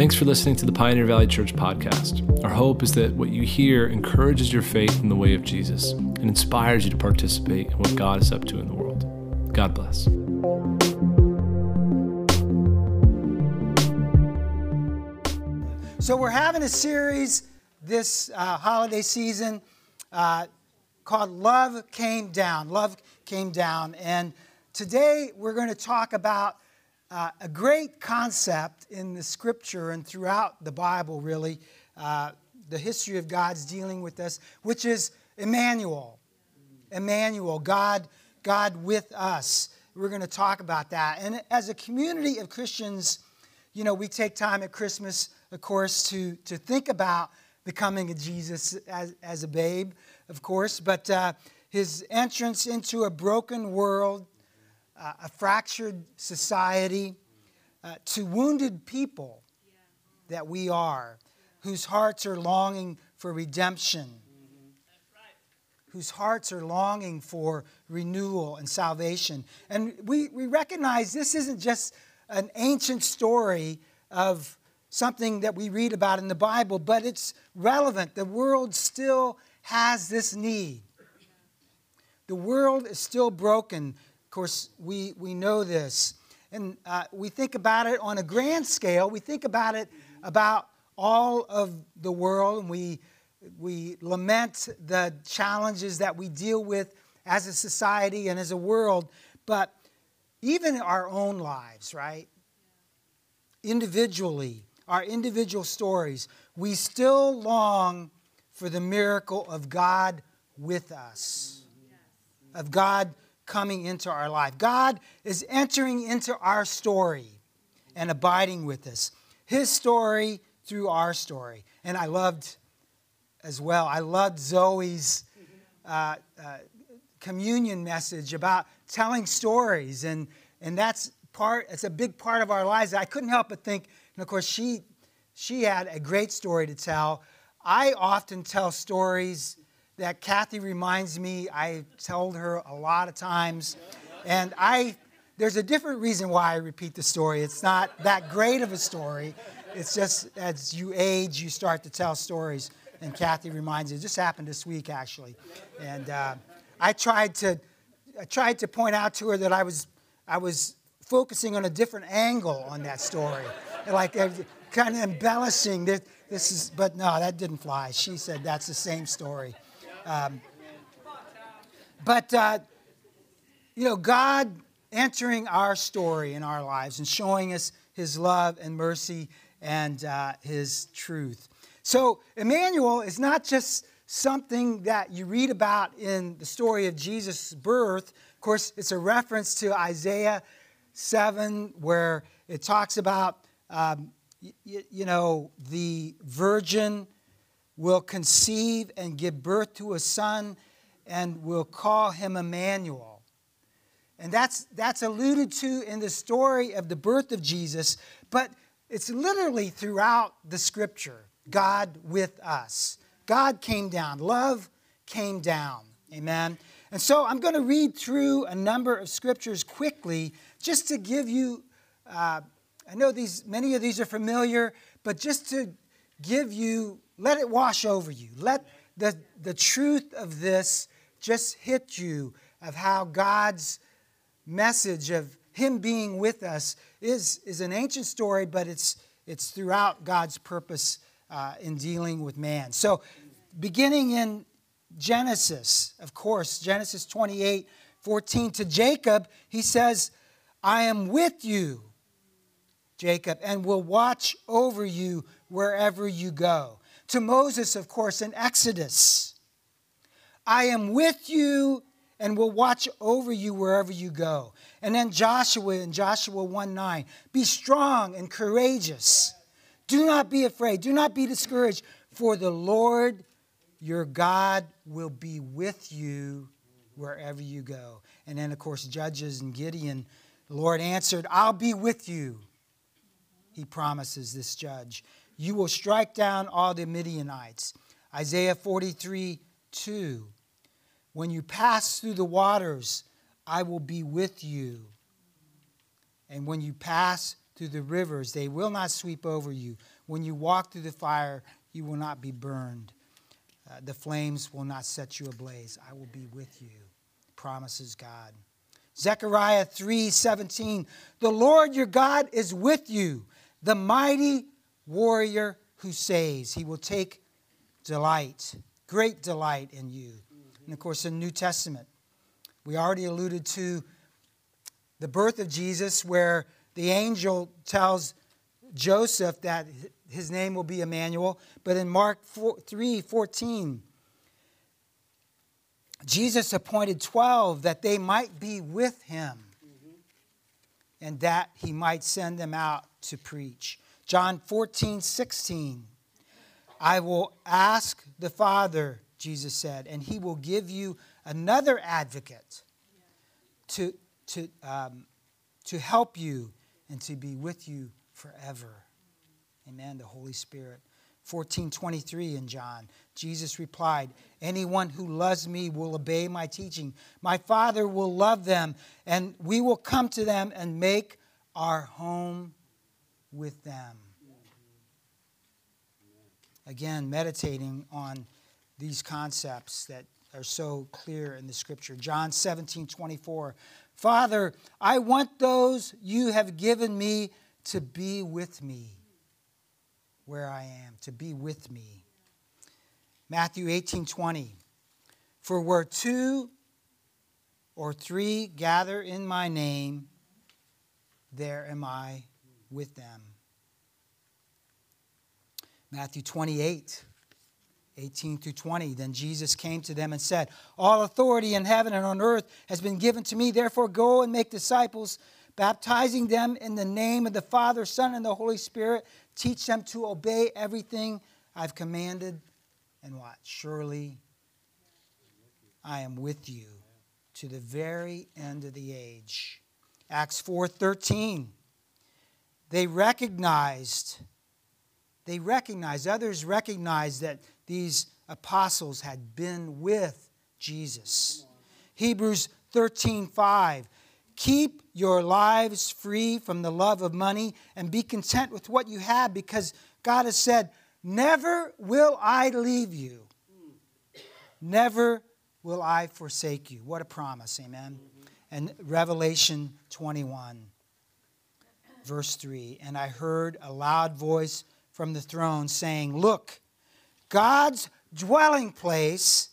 Thanks for listening to the Pioneer Valley Church podcast. Our hope is that what you hear encourages your faith in the way of Jesus and inspires you to participate in what God is up to in the world. God bless. So, we're having a series this uh, holiday season uh, called Love Came Down. Love Came Down. And today we're going to talk about uh, a great concept in the scripture and throughout the Bible, really, uh, the history of God's dealing with us, which is Immanuel. Immanuel, God, God with us. We're going to talk about that. And as a community of Christians, you know, we take time at Christmas, of course, to, to think about becoming a Jesus as, as a babe, of course, but uh, his entrance into a broken world, uh, a fractured society, uh, to wounded people that we are, whose hearts are longing for redemption, whose hearts are longing for renewal and salvation. And we, we recognize this isn't just an ancient story of something that we read about in the Bible, but it's relevant. The world still has this need. The world is still broken. Of course, we, we know this. And uh, we think about it on a grand scale. We think about it about all of the world, and we, we lament the challenges that we deal with as a society and as a world. But even our own lives, right? Individually, our individual stories, we still long for the miracle of God with us, of God coming into our life. God is entering into our story and abiding with us. His story through our story. And I loved as well, I loved Zoe's uh, uh, communion message about telling stories. And, and that's part, it's a big part of our lives. I couldn't help but think, and of course, she, she had a great story to tell. I often tell stories that Kathy reminds me. I told her a lot of times. And I, there's a different reason why I repeat the story. It's not that great of a story. It's just as you age, you start to tell stories. And Kathy reminds me. It just happened this week, actually. And uh, I tried to, I tried to point out to her that I was, I was focusing on a different angle on that story, like uh, kind of embellishing. This, this is, but no, that didn't fly. She said that's the same story. Um, but, uh, you know, God entering our story in our lives and showing us his love and mercy and uh, his truth. So, Immanuel is not just something that you read about in the story of Jesus' birth. Of course, it's a reference to Isaiah 7, where it talks about, um, y- you know, the virgin will conceive and give birth to a son and will call him Immanuel. And that's, that's alluded to in the story of the birth of Jesus, but it's literally throughout the scripture God with us. God came down, love came down. Amen. And so I'm going to read through a number of scriptures quickly just to give you, uh, I know these, many of these are familiar, but just to give you let it wash over you. Let the, the truth of this just hit you of how God's message of Him being with us is, is an ancient story, but it's, it's throughout God's purpose uh, in dealing with man. So, beginning in Genesis, of course, Genesis 28 14, to Jacob, he says, I am with you, Jacob, and will watch over you wherever you go to Moses, of course, in Exodus I am with you and will watch over you wherever you go. And then Joshua in Joshua 1 9, be strong and courageous. Do not be afraid, do not be discouraged, for the Lord your God will be with you wherever you go. And then, of course, Judges and Gideon, the Lord answered, I'll be with you. He promises this judge. You will strike down all the Midianites. Isaiah 43 2. When you pass through the waters, I will be with you. And when you pass through the rivers, they will not sweep over you. When you walk through the fire, you will not be burned. Uh, the flames will not set you ablaze. I will be with you, promises God. Zechariah 3:17 The Lord your God is with you, the mighty warrior who saves. He will take delight, great delight in you. And of course, in the New Testament, we already alluded to the birth of Jesus, where the angel tells Joseph that his name will be Immanuel. But in Mark 3 14, Jesus appointed 12 that they might be with him mm-hmm. and that he might send them out to preach. John 14 16, I will ask the Father, Jesus said, and he will give you another advocate to, to, um, to help you and to be with you forever. Amen. The Holy Spirit. 1423 in John. Jesus replied, Anyone who loves me will obey my teaching. My Father will love them, and we will come to them and make our home with them. Again, meditating on these concepts that are so clear in the scripture. John 17, 24. Father, I want those you have given me to be with me where I am, to be with me. Matthew 18, 20. For where two or three gather in my name, there am I with them. Matthew 28, 18 through 20. Then Jesus came to them and said, All authority in heaven and on earth has been given to me. Therefore, go and make disciples, baptizing them in the name of the Father, Son, and the Holy Spirit. Teach them to obey everything I've commanded. And what? Surely I am with you to the very end of the age. Acts 4:13. They recognized they recognized others recognized that these apostles had been with Jesus. Hebrews 13:5 Keep your lives free from the love of money and be content with what you have because God has said, Never will I leave you. Never will I forsake you. What a promise, amen. And Revelation 21, verse 3 And I heard a loud voice from the throne saying, Look, God's dwelling place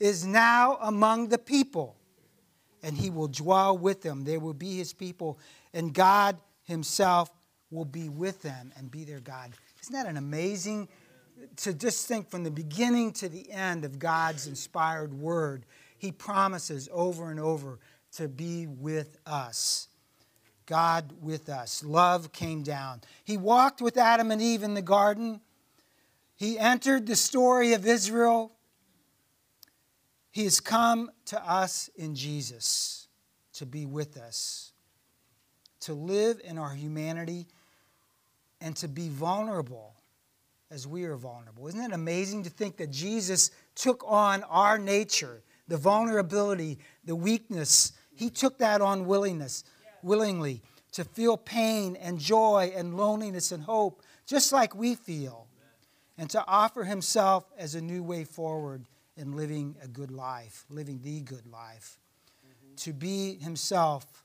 is now among the people and he will dwell with them. They will be his people, and God himself will be with them and be their God. Isn't that an amazing to just think from the beginning to the end of God's inspired word? He promises over and over to be with us. God with us. Love came down. He walked with Adam and Eve in the garden. He entered the story of Israel he has come to us in Jesus to be with us, to live in our humanity, and to be vulnerable as we are vulnerable. Isn't it amazing to think that Jesus took on our nature, the vulnerability, the weakness? He took that on willingness, willingly to feel pain and joy and loneliness and hope, just like we feel, and to offer himself as a new way forward in living a good life, living the good life. Mm-hmm. To be himself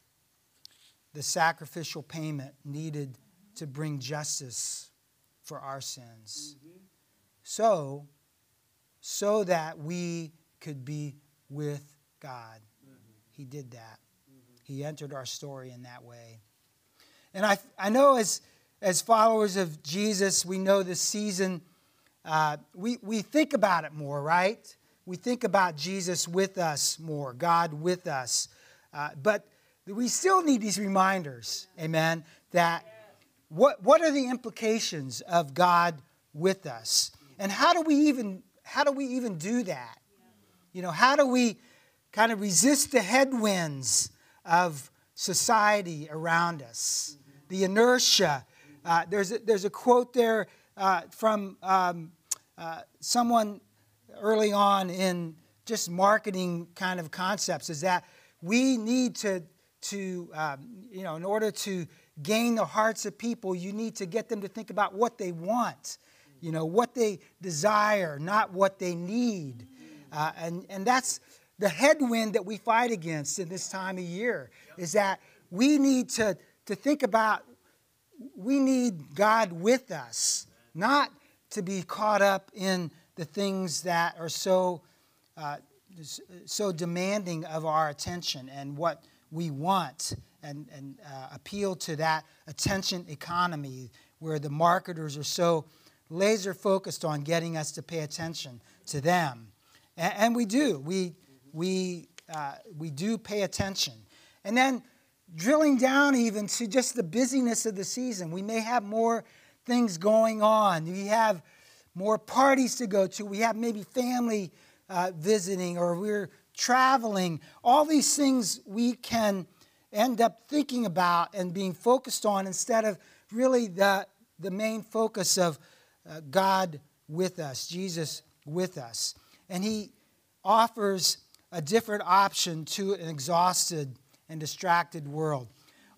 the sacrificial payment needed to bring justice for our sins. Mm-hmm. So, so that we could be with God. Mm-hmm. He did that. He entered our story in that way. And I, I know as, as followers of Jesus, we know this season, uh, we, we think about it more, right? we think about Jesus with us more, God with us. Uh, but we still need these reminders, amen, that what, what are the implications of God with us? And how do we even how do we even do that? You know, how do we kind of resist the headwinds of society around us, the inertia? Uh, there's, a, there's a quote there uh, from um, uh, someone early on in just marketing kind of concepts is that we need to, to um, you know, in order to gain the hearts of people, you need to get them to think about what they want, you know, what they desire, not what they need. Uh, and, and that's the headwind that we fight against in this time of year is that we need to, to think about we need God with us, not to be caught up in the things that are so uh, so demanding of our attention and what we want and, and uh, appeal to that attention economy where the marketers are so laser focused on getting us to pay attention to them. And, and we do. We, we, uh, we do pay attention. And then drilling down even to just the busyness of the season, we may have more things going on. We have more parties to go to. We have maybe family uh, visiting or we're traveling. All these things we can end up thinking about and being focused on instead of really the, the main focus of uh, God with us, Jesus with us. And he offers a different option to an exhausted and distracted world.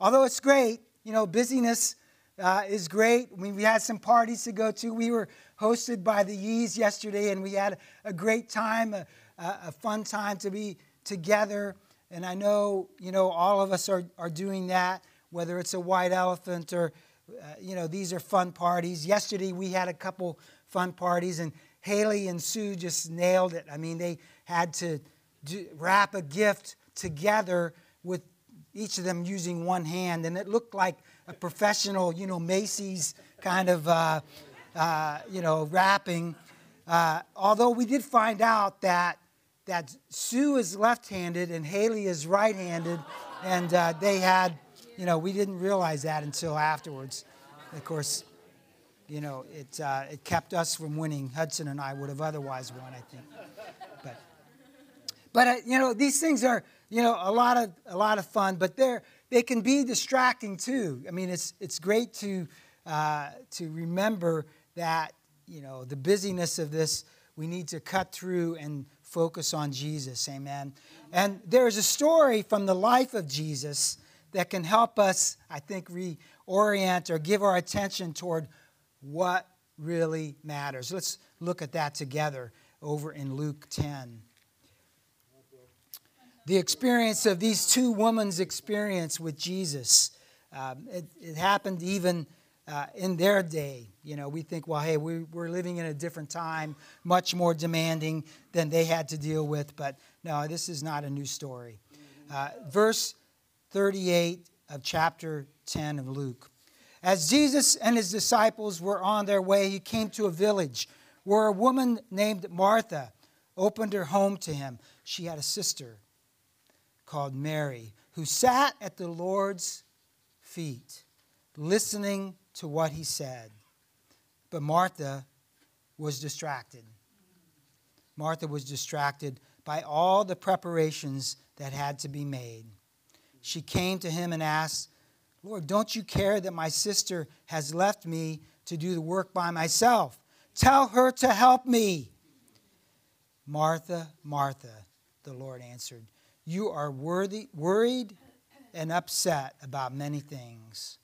Although it's great, you know, busyness uh, is great. We had some parties to go to. We were hosted by the Yees yesterday, and we had a great time, a, a fun time to be together. And I know, you know, all of us are, are doing that, whether it's a white elephant or, uh, you know, these are fun parties. Yesterday we had a couple fun parties, and Haley and Sue just nailed it. I mean, they had to do, wrap a gift together with each of them using one hand, and it looked like a professional, you know, Macy's kind of uh, uh, you know, wrapping. Uh, although we did find out that that Sue is left-handed and Haley is right-handed, and uh, they had, you know, we didn't realize that until afterwards. Of course, you know, it uh, it kept us from winning. Hudson and I would have otherwise won, I think. But but uh, you know, these things are you know a lot of a lot of fun, but they're they can be distracting too. I mean, it's it's great to uh, to remember that, you know, the busyness of this, we need to cut through and focus on Jesus. Amen. And there's a story from the life of Jesus that can help us, I think, reorient or give our attention toward what really matters. Let's look at that together over in Luke 10. The experience of these two women's experience with Jesus. Um, it, it, happened even uh, in their day. You know, we think, well, hey, we, we're living in a different time, much more demanding than they had to deal with. But no, this is not a new story. Uh, verse 38 of chapter 10 of Luke. As Jesus and his disciples were on their way, he came to a village where a woman named Martha opened her home to him. She had a sister called Mary who sat at the Lord's feet, listening to what he said. But Martha was distracted. Martha was distracted by all the preparations that had to be made. She came to him and asked, Lord, don't you care that my sister has left me to do the work by myself? Tell her to help me. Martha, Martha, the Lord answered, You are worthy, worried and upset about many things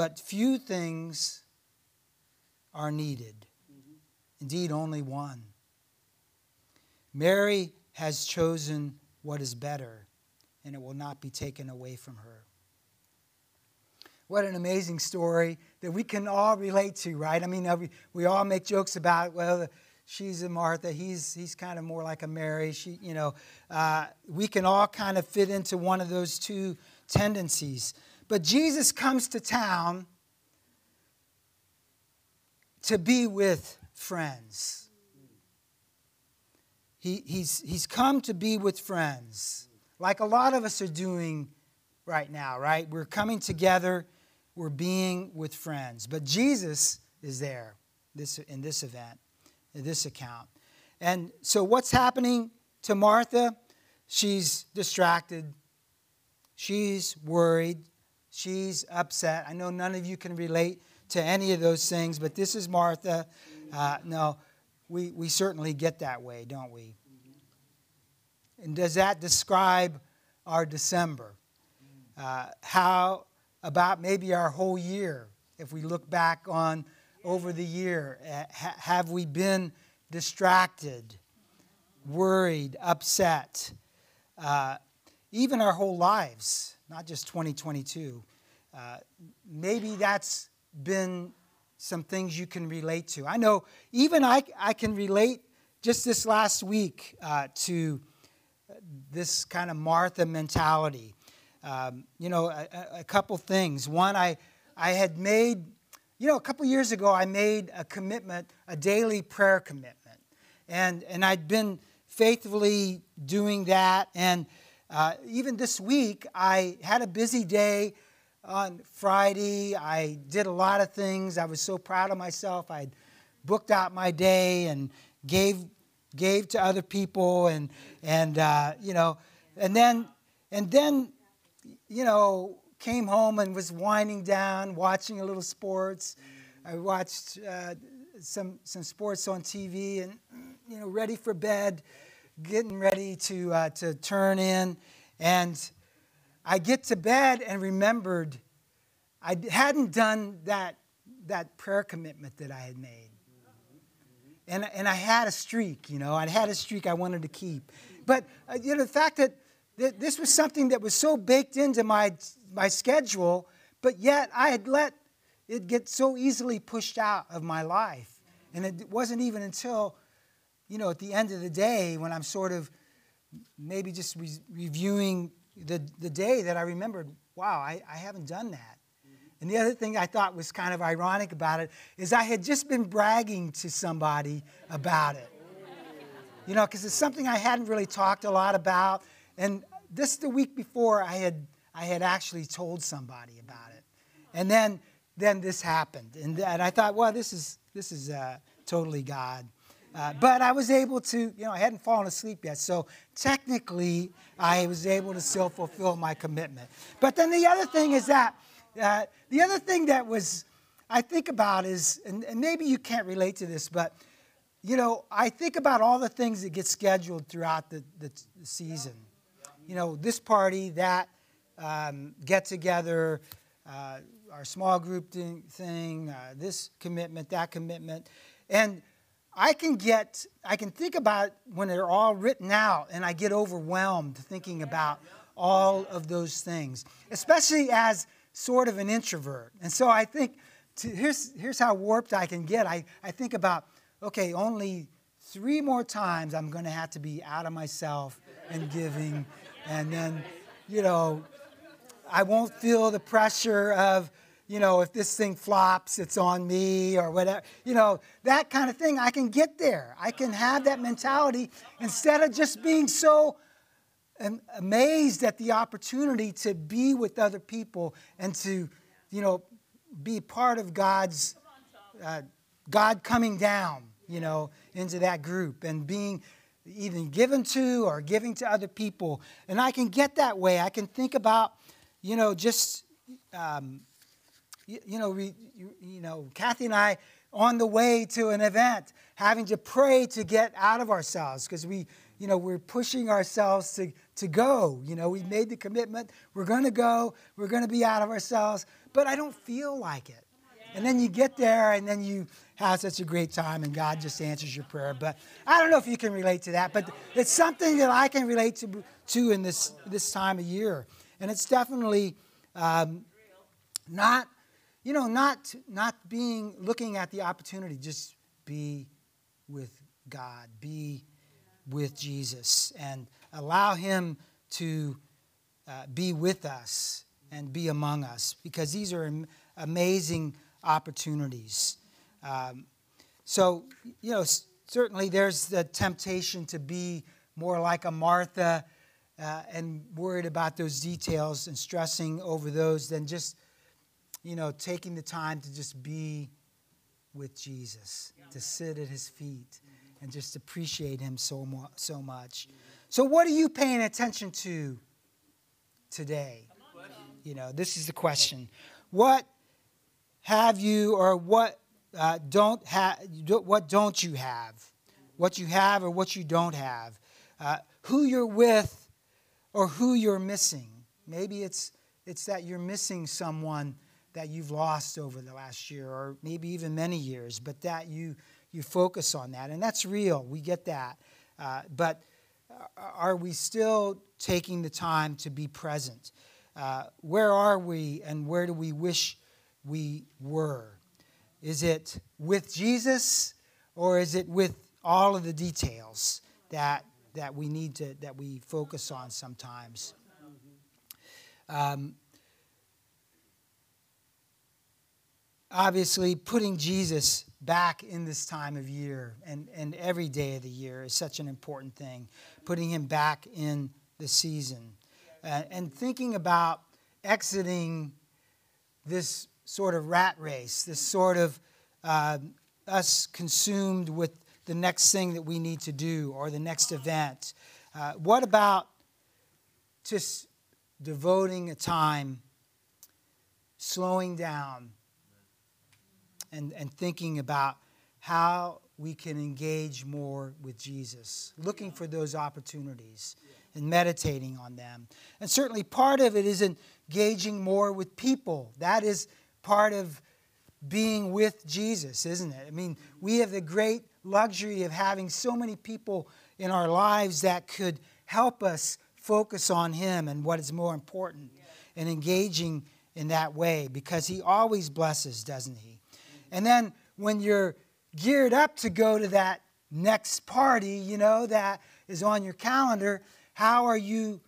but few things are needed. Mm-hmm. Indeed, only one. Mary has chosen what is better, and it will not be taken away from her. What an amazing story that we can all relate to, right? I mean, uh, we, we all make jokes about, well, she's a Martha, he's, he's kind of more like a Mary. She, you know, uh, we can all kind of fit into one of those two tendencies. But Jesus comes to town to be with friends. He, he's, he's come to be with friends, like a lot of us are doing right now, right? We're coming together, we're being with friends. But Jesus is there this, in this event, this account. And so, what's happening to Martha? She's distracted, she's worried, She's upset. I know none of you can relate to any of those things, but this is Martha. Uh, no, we, we certainly get that way, don't we? And does that describe our December? Uh, how about maybe our whole year. If we look back on over the year, have we been distracted, worried, upset? Uh, even our whole lives, not just 2022. Uh, maybe that's been some things you can relate to. I know even I, I can relate just this last week uh, to this kind of Martha mentality. Um, you know, a, a, couple things. One, I, I had made, you know, a couple years ago, I made a commitment, a daily prayer commitment. And, and I'd been faithfully doing that. And uh, even this week, I had a busy day on Friday. I did a lot of things. I was so proud of myself. I booked out my day and gave gave to other people, and and uh, you know, and then and then you know came home and was winding down, watching a little sports. I watched uh, some some sports on TV, and you know, ready for bed, getting ready to uh, to turn in, and I get to bed and remembered I hadn't done that, that prayer commitment that I had made. And, and I had a streak, you know, I had a streak I wanted to keep. But, uh, you know, the fact that, this was something that was so baked into my, my schedule, but yet I had let it get so easily pushed out of my life. And it wasn't even until, you know, at the end of the day when I'm sort of maybe just re- reviewing the, the day that I remembered, wow, I, I haven't done that. And the other thing I thought was kind of ironic about it is I had just been bragging to somebody about it. You know, because it's something I hadn't really talked a lot about. And this the week before I had I had actually told somebody about it. And then then this happened. And, and I thought, well, this is this is uh, totally God. Uh, but I was able to, you know, I hadn't fallen asleep yet. So technically, I was able to still fulfill my commitment. But then the other thing is that uh, the other thing that was, I think about is, and, and maybe you can't relate to this, but you know, I think about all the things that get scheduled throughout the, the, the season. You know, this party, that um, get together, uh, our small group thing, uh, this commitment, that commitment. And I can get, I can think about when they're all written out and I get overwhelmed thinking about all of those things, especially as sort of an introvert. And so I think, to, here's, here's how warped I can get. I, I think about, okay, only three more times I'm going to have to be out of myself and giving. And then, you know, I won't feel the pressure of, you know, if this thing flops, it's on me or whatever. You know, that kind of thing. I can get there. I can have that mentality instead of just being so amazed at the opportunity to be with other people and to, you know, be part of God's, uh, God coming down, you know, into that group and being even given to or giving to other people. And I can get that way. I can think about, you know, just, um, you, you know, we, you, you know, Kathy and I on the way to an event, having to pray to get out of ourselves because we, you know, we're pushing ourselves to, to go. You know, we made the commitment. We're going to go. We're going to be out of ourselves. But I don't feel like it. And then you get there and then you have such a great time and God just answers your prayer. But I don't know if you can relate to that, but it's something that I can relate to, to in this, this time of year. And it's definitely um, not, you know, not, not being, looking at the opportunity, just be with God, be with Jesus and allow Him to uh, be with us and be among us because these are amazing opportunities. Um, so, you know, certainly there's the temptation to be more like a Martha uh, and worried about those details and stressing over those than just, you know, taking the time to just be with Jesus, to sit at his feet and just appreciate him so, so much. So, what are you paying attention to today? You know, this is the question. What have you, or what uh, don't have? What don't you have? What you have, or what you don't have? Uh, who you're with, or who you're missing? Maybe it's it's that you're missing someone that you've lost over the last year or maybe even many years, but that you, you focus on that. And that's real. We get that. Uh, but are we still taking the time to be present? Uh, where are we and where do we wish we were? Is it with Jesus or is it with all of the details that, that we need to, that we focus on sometimes? Um, obviously, putting Jesus back in this time of year and, and every day of the year is such an important thing. Putting him back in the season. Uh, and thinking about exiting this sort of rat race, this sort of uh, us consumed with the next thing that we need to do or the next event. Uh, what about just devoting a time, slowing down, and, and thinking about how we can engage more with Jesus, looking for those opportunities and meditating on them. And certainly part of it is engaging more with people. That is part of being with Jesus, isn't it? I mean, we have the great luxury of having so many people in our lives that could help us focus on Him and what is more important and engaging in that way because He always blesses, doesn't He? And then when you're geared up to go to that next party, you know, that is on your calendar, how are you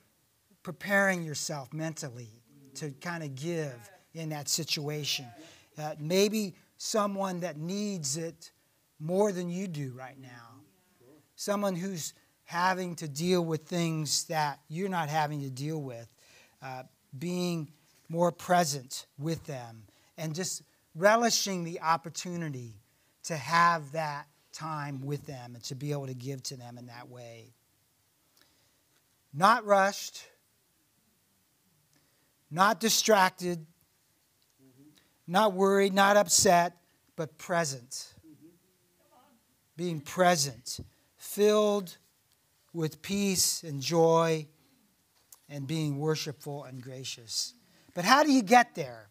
preparing yourself mentally to kind of give in that situation? Uh, maybe someone that needs it more than you do right now. Someone who's having to deal with things that you're not having to deal with. Uh, being more present with them and just relishing the opportunity to have that time with them and to be able to give to them in that way. Not rushed, not distracted, not worried, not upset, but present. Being present, filled with peace and joy, and being worshipful and gracious. But how do you get there?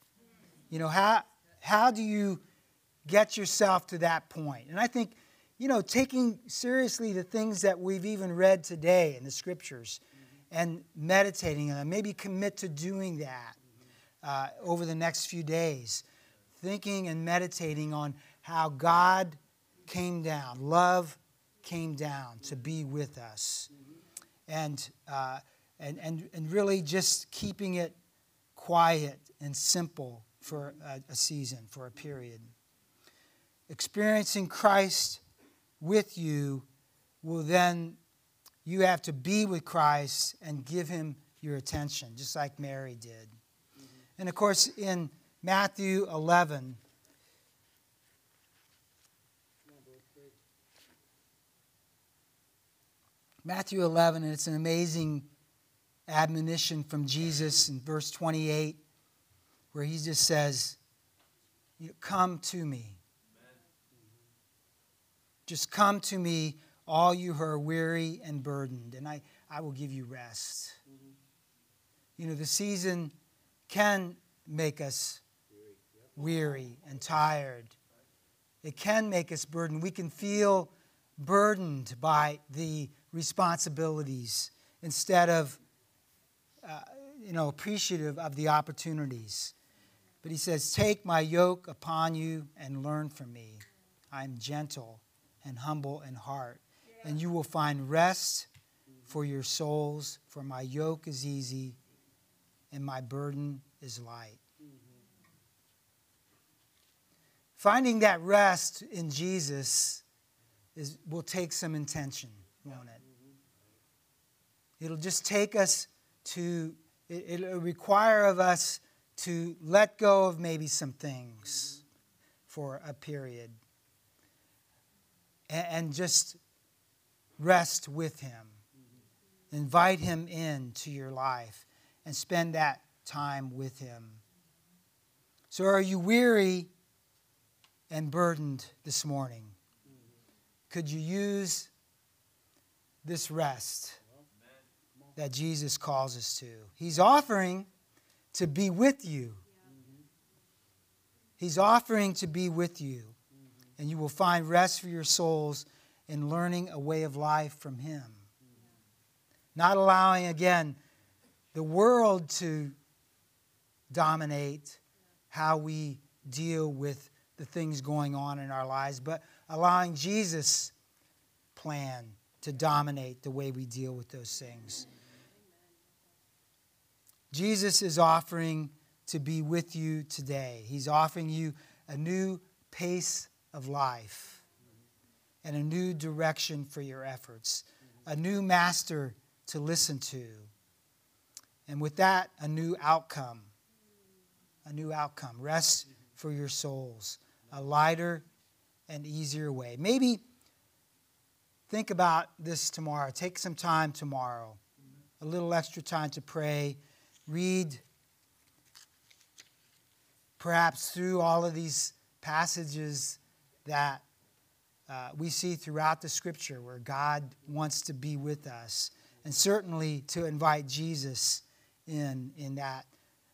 You know, how, how do you get yourself to that point? And I think, you know, taking seriously the things that we've even read today in the scriptures and meditating on them, maybe commit to doing that uh, over the next few days, thinking and meditating on how God came down, love came down to be with us, and, uh, and, and, and really just keeping it quiet and simple for a, a season, for a period. Experiencing Christ with you will then, you have to be with Christ and give him your attention, just like Mary did. Mm-hmm. And of course, in Matthew 11, Matthew 11, and it's an amazing admonition from Jesus in verse 28 where he just says, Come to me. Just come to me, all you who are weary and burdened, and I, I will give you rest. You know, the season can make us weary and tired. It can make us burdened. We can feel burdened by the responsibilities instead of, uh, you know, appreciative of the opportunities. But he says, Take my yoke upon you and learn from me. I am gentle and humble in heart, and you will find rest for your souls, for my yoke is easy and my burden is light. Finding that rest in Jesus is, will take some intention, won't it? It'll just take us to, it, it'll require of us to let go of maybe some things for a period and, and just rest with Him. Invite Him into your life and spend that time with Him. So, are you weary and burdened this morning? Could you use this rest that Jesus calls us to? He's offering to be with you. He's offering to be with you. And you will find rest for your souls in learning a way of life from Him. Not allowing, again, the world to dominate how we deal with the things going on in our lives, but allowing Jesus' plan to dominate the way we deal with those things. Jesus is offering to be with you today. He's offering you a new pace of life and a new direction for your efforts, a new master to listen to. And with that, a new outcome. A new outcome. Rest for your souls. A lighter and easier way. Maybe think about this tomorrow. Take some time tomorrow, a little extra time to pray read perhaps through all of these passages that uh, we see throughout the scripture where God wants to be with us, and certainly to invite Jesus in, in that,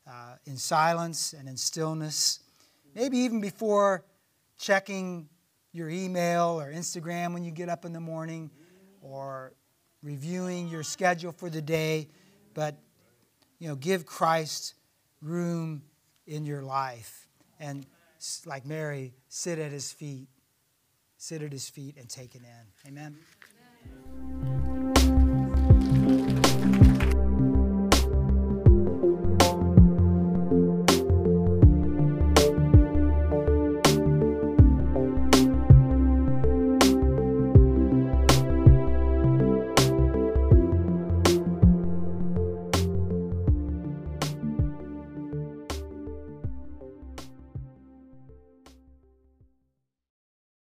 uh, in silence and in stillness. Maybe even before checking your email or Instagram when you get up in the morning or reviewing your schedule for the day, but you know, give Christ room in your life. And like Mary, sit at his feet. Sit at his feet and take it in. Amen. Amen.